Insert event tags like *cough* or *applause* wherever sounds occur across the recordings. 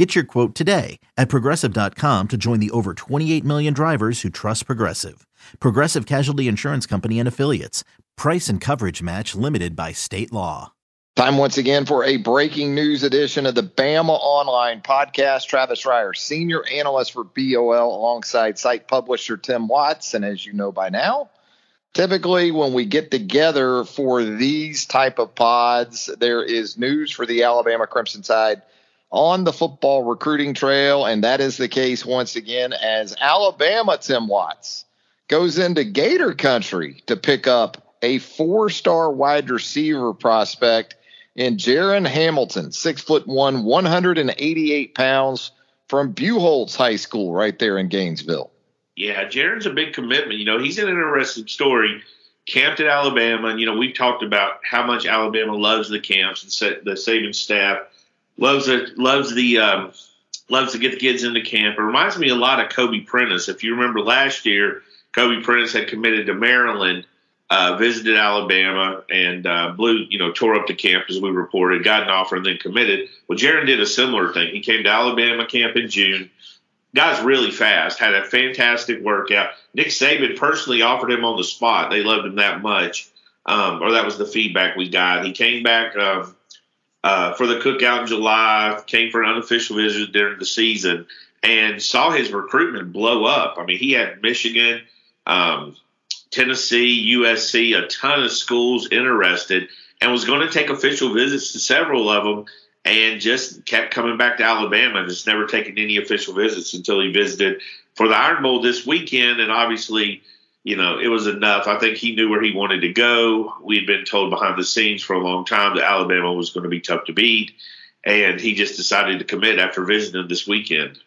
Get your quote today at progressive.com to join the over 28 million drivers who trust Progressive. Progressive Casualty Insurance Company and Affiliates. Price and coverage match limited by state law. Time once again for a breaking news edition of the Bama Online podcast. Travis Reier, senior analyst for BOL, alongside site publisher Tim Watts. And as you know by now, typically when we get together for these type of pods, there is news for the Alabama Crimson Tide on the football recruiting trail. And that is the case once again as Alabama, Tim Watts, goes into Gator country to pick up a four star wide receiver prospect in Jaron Hamilton, six foot one, 188 pounds from Buchholz High School right there in Gainesville. Yeah, Jaron's a big commitment. You know, he's an interesting story. Camped at Alabama, and you know we've talked about how much Alabama loves the camps and the Saban staff loves it, loves the um, loves to get the kids into camp. It reminds me a lot of Kobe Prentice. If you remember last year, Kobe Prentice had committed to Maryland, uh, visited Alabama, and uh, blew you know tore up the camp as we reported, got an offer, and then committed. Well, Jaron did a similar thing. He came to Alabama camp in June. Guy's really fast, had a fantastic workout. Nick Saban personally offered him on the spot. They loved him that much, um, or that was the feedback we got. He came back. Um, uh, for the cookout in July, came for an unofficial visit during the season, and saw his recruitment blow up. I mean, he had Michigan, um, Tennessee, USC, a ton of schools interested, and was going to take official visits to several of them, and just kept coming back to Alabama just never taking any official visits until he visited for the Iron Bowl this weekend, and obviously you know, it was enough. I think he knew where he wanted to go. We had been told behind the scenes for a long time that Alabama was going to be tough to beat, and he just decided to commit after visiting this weekend.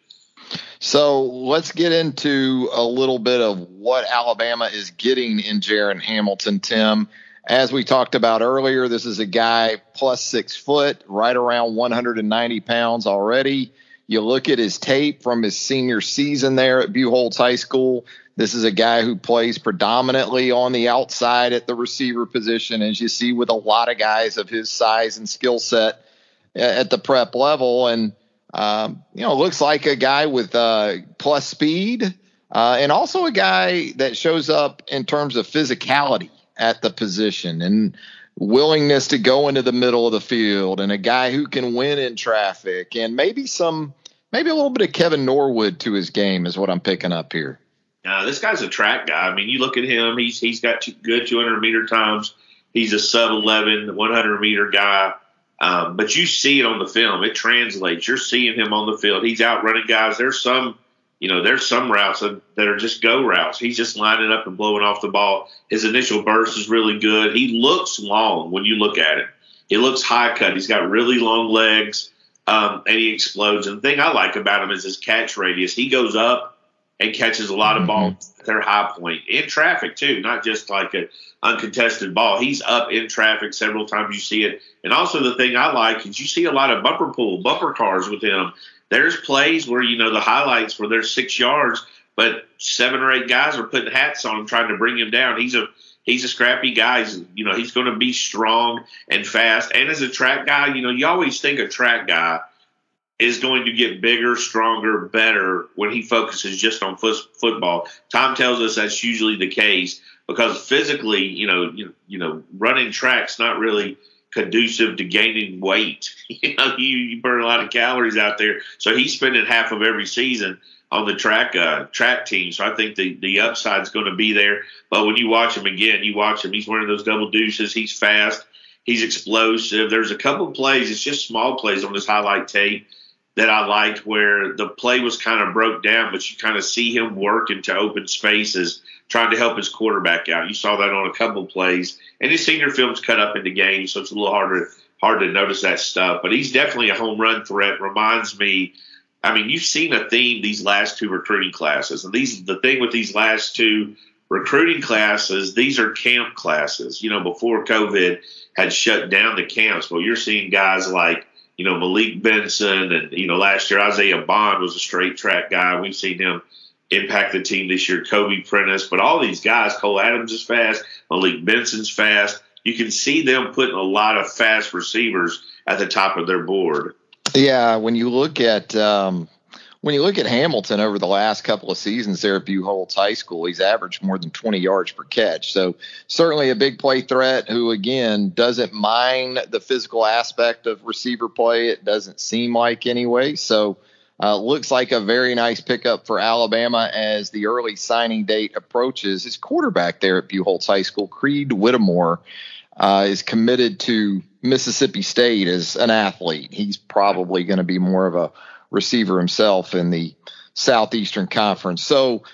So let's get into a little bit of what Alabama is getting in Jaron Hamilton, Tim. As we talked about earlier, this is a guy plus six foot, right around 190 pounds already. You look at his tape from his senior season there at Buchholz High School. This is a guy who plays predominantly on the outside at the receiver position, as you see with a lot of guys of his size and skill set at the prep level. And, um, you know, looks like a guy with uh, plus speed uh, and also a guy that shows up in terms of physicality at the position and willingness to go into the middle of the field and a guy who can win in traffic and maybe some maybe a little bit of Kevin Norwood to his game is what I'm picking up here. Uh, this guy's a track guy. I mean, you look at him; he's he's got good 200 meter times. He's a sub 11 100 meter guy. Um, but you see it on the film; it translates. You're seeing him on the field. He's out running guys. There's some, you know, there's some routes that, that are just go routes. He's just lining up and blowing off the ball. His initial burst is really good. He looks long when you look at him. He looks high cut. He's got really long legs, um, and he explodes. And the thing I like about him is his catch radius. He goes up and catches a lot of balls mm-hmm. at their high point in traffic too, not just like an uncontested ball. He's up in traffic several times. You see it, and also the thing I like is you see a lot of bumper pool, bumper cars with him. There's plays where you know the highlights where there's six yards, but seven or eight guys are putting hats on him trying to bring him down. He's a he's a scrappy guy. He's, you know, he's going to be strong and fast. And as a track guy, you know, you always think a track guy is going to get bigger, stronger, better when he focuses just on football. Tom tells us that's usually the case because physically, you know, you, you know, running tracks not really conducive to gaining weight. *laughs* You know, you, you burn a lot of calories out there. So he's spending half of every season on the track uh, track team. So I think the the upside's going to be there. But when you watch him again, you watch him. He's wearing those double deuces. He's fast. He's explosive. There's a couple plays. It's just small plays on his highlight tape that I liked where the play was kind of broke down, but you kind of see him work into open spaces, trying to help his quarterback out. You saw that on a couple plays, and his senior film's cut up into games, so it's a little harder hard to notice that stuff. But he's definitely a home run threat. Reminds me, I mean, you've seen a theme these last two recruiting classes, and these the thing with these last two recruiting classes, these are camp classes. You know, before COVID had shut down the camps, well, you're seeing guys like, you know, Malik Benson and, you know, last year Isaiah Bond was a straight track guy. We've seen him impact the team this year, Kobe Prentice, but all these guys, Cole Adams is fast, Malik Benson's fast. You can see them putting a lot of fast receivers at the top of their board. Yeah, when you look at um, when you look at Hamilton over the last couple of seasons there at Buchholz High School, he's averaged more than 20 yards per catch. So certainly a big play threat who again doesn't mind the physical aspect of receiver play. It doesn't seem like anyway. So uh, looks like a very nice pickup for Alabama as the early signing date approaches. His quarterback there at Buchholz High School, Creed Whittemore, uh, is committed to Mississippi State as an athlete. He's probably going to be more of a receiver himself in the Southeastern Conference. So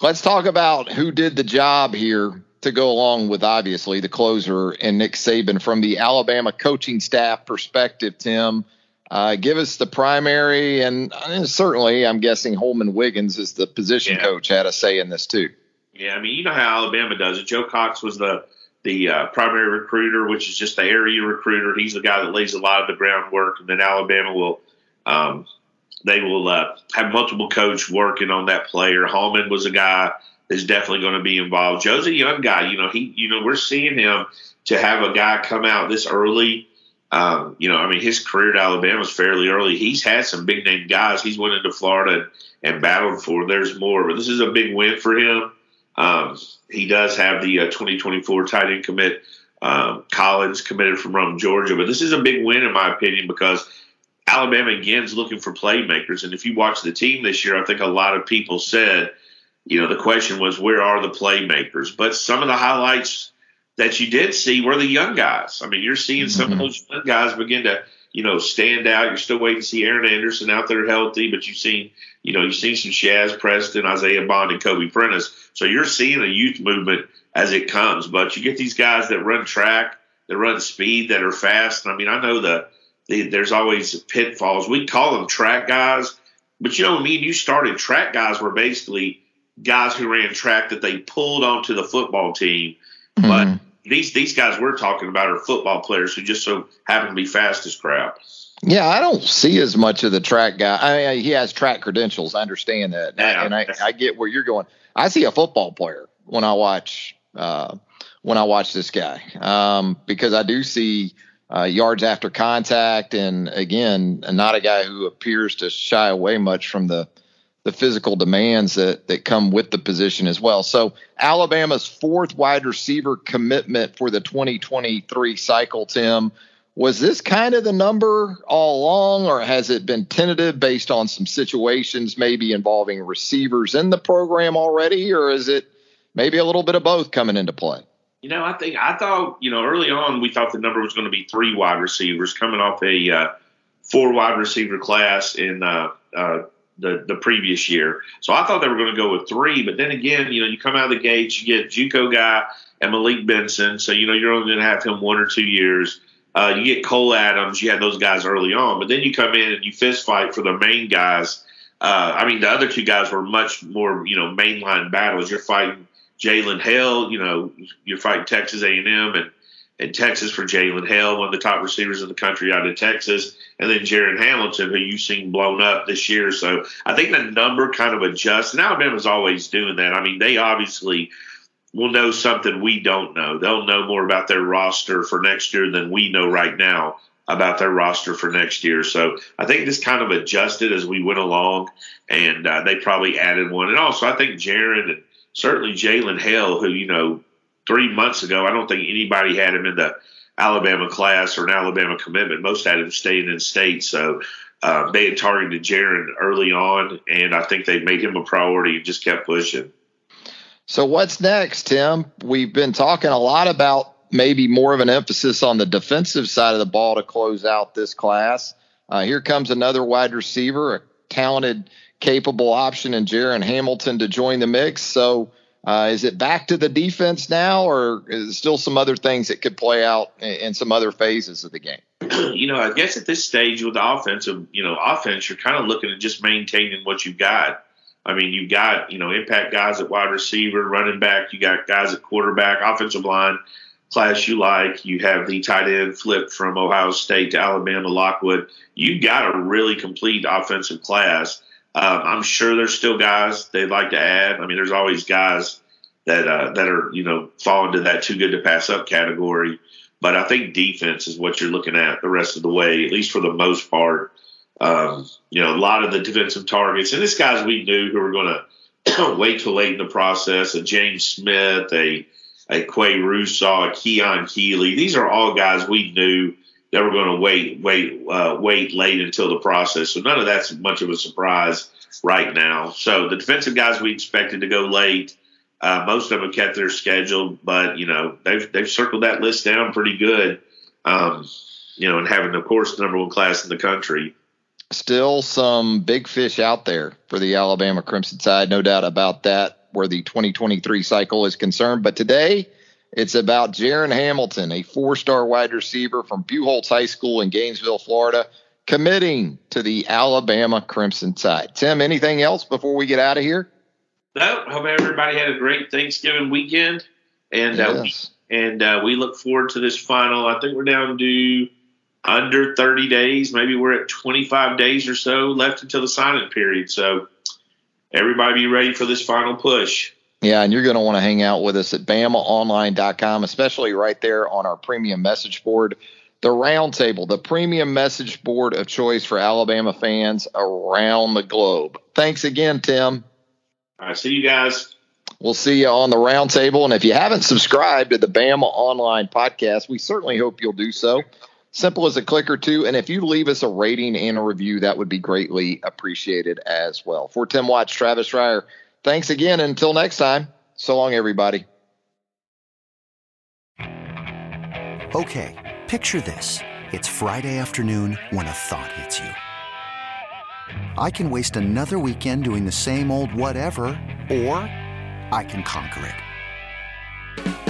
let's talk about who did the job here to go along with obviously the closer and Nick Saban from the Alabama coaching staff perspective, Tim. Uh, give us the primary, and, certainly, I'm guessing Holman Wiggins is the position yeah. coach had a say in this too. Yeah, I mean, you know how Alabama does it. Joe Cox was the the uh, primary recruiter, which is just the area recruiter. He's the guy that lays a lot of the groundwork, and then Alabama will um, they will uh, have multiple coach working on that player. Holman was a guy that's definitely going to be involved. Joe's a young guy. You know, he you know we're seeing him to have a guy come out this early. Um, you know, I mean, his career at Alabama was fairly early. He's had some big name guys. He's went into Florida and, and battled for. There's more, but this is a big win for him. Um, he does have the uh, 2024 tight end commit. Um, Collins committed from Rome, Georgia, but this is a big win in my opinion because Alabama again is looking for playmakers. And if you watch the team this year, I think a lot of people said, you know, the question was where are the playmakers? But some of the highlights that you did see were the young guys. I mean, you're seeing mm-hmm. some of mm-hmm. those young guys begin to you know, stand out. You're still waiting to see Aaron Anderson out there healthy, but you've seen, you know, you've seen some Shazz Preston, Isaiah Bond, and Kobe Prentice. So you're seeing a youth movement as it comes. But you get these guys that run track, that run speed, that are fast. And I mean, I know the there's always pitfalls. We call them track guys, but you know, me and you started track guys were basically guys who ran track that they pulled onto the football team. Mm-hmm. But these these guys we're talking about are football players who just so happen to be fast as crap. Yeah, I don't see as much of the track guy. I mean, he has track credentials. I understand that, yeah, and I, I, get where you're going. I see a football player when I watch uh, when I watch this guy um, because I do see uh, yards after contact, and again, not a guy who appears to shy away much from the the physical demands that that come with the position as well. So Alabama's fourth wide receiver commitment for the 2023 cycle, Tim. Was this kind of the number all along, or has it been tentative based on some situations maybe involving receivers in the program already, or is it maybe a little bit of both coming into play? You know, I think I thought you know early on we thought the number was going to be three wide receivers coming off a uh, four wide receiver class in uh, uh, the the previous year. So I thought they were going to go with three, but then again, you know, you come out of the gates, you get JUCO guy and Malik Benson, so you know you're only going to have him one or two years. Uh, you get Cole Adams, you had those guys early on, but then you come in and you fist fight for the main guys. Uh, I mean, the other two guys were much more, you know, mainline battles. You're fighting Jalen Hale, you know, you're fighting Texas A&M and in Texas for Jalen Hale, one of the top receivers in the country out of Texas, and then Jaron Hamilton, who you've seen blown up this year. So I think the number kind of adjusts, and Alabama's always doing that. I mean, they obviously will know something we don't know. They'll know more about their roster for next year than we know right now about their roster for next year. So I think this kind of adjusted as we went along, and uh, they probably added one. And also, I think Jaron and certainly Jalen Hale, who you know three months ago, I don't think anybody had him in the Alabama class or an Alabama commitment. Most had him staying in state. So uh, they had targeted Jaron early on, and I think they made him a priority and just kept pushing. So what's next, Tim? We've been talking a lot about maybe more of an emphasis on the defensive side of the ball to close out this class. Uh, here comes another wide receiver, talented, capable option in Jaron Hamilton to join the mix. So uh, is it back to the defense now, or is still some other things that could play out in some other phases of the game? *clears throat* You know, I guess at this stage with the offensive, you know, offense, you're kind of looking at just maintaining what you've got. I mean, you've got, you know, impact guys at wide receiver, running back. You got guys at quarterback, offensive line class you like. You have the tight end flip from Ohio State to Alabama, Lockwood. You've got a really complete offensive class. Um, I'm sure there's still guys they'd like to add. I mean, there's always guys that uh, that are you know fall into that too good to pass up category. But I think defense is what you're looking at the rest of the way, at least for the most part. Um, you know, a lot of the defensive targets, and this guys we knew who were going to *clears throat* wait till late in the process. A James Smith, a a Qua Russaw, a Keon Keeley. These are all guys we knew that were going to wait, wait, uh, wait late until the process. So none of that's much of a surprise right now. So the defensive guys we expected to go late. Uh, most of them kept their schedule, but you know they've they've circled that list down pretty good. Um, you know, and having of course the number one class in the country. Still some big fish out there for the Alabama Crimson Tide, no doubt about that where the 2023 cycle is concerned. But today, it's about Jaron Hamilton, a four star wide receiver from Buchholz High School in Gainesville, Florida, committing to the Alabama Crimson Tide. Tim, anything else before we get out of here? No, hope everybody had a great Thanksgiving weekend. And, uh, yes. uh, and uh, we look forward to this final. I think we're down to under 30 days. Maybe we're at 25 days or so left until the signing period. So everybody be ready for this final push. Yeah, and you're going to want to hang out with us at BamaOnline.com, especially right there on our premium message board. The Roundtable, the premium message board of choice for Alabama fans around the globe. Thanks again, Tim. All right, see you guys. We'll see you on the Roundtable. And if you haven't subscribed to the Bama Online podcast, we certainly hope you'll do so. Simple as a click or two. And if you leave us a rating and a review, that would be greatly appreciated as well. For Tim Watts, Travis Reier, thanks again. Until next time, so long, everybody. Okay, picture this. It's Friday afternoon when a thought hits you. I can waste another weekend doing the same old whatever, or I can conquer it.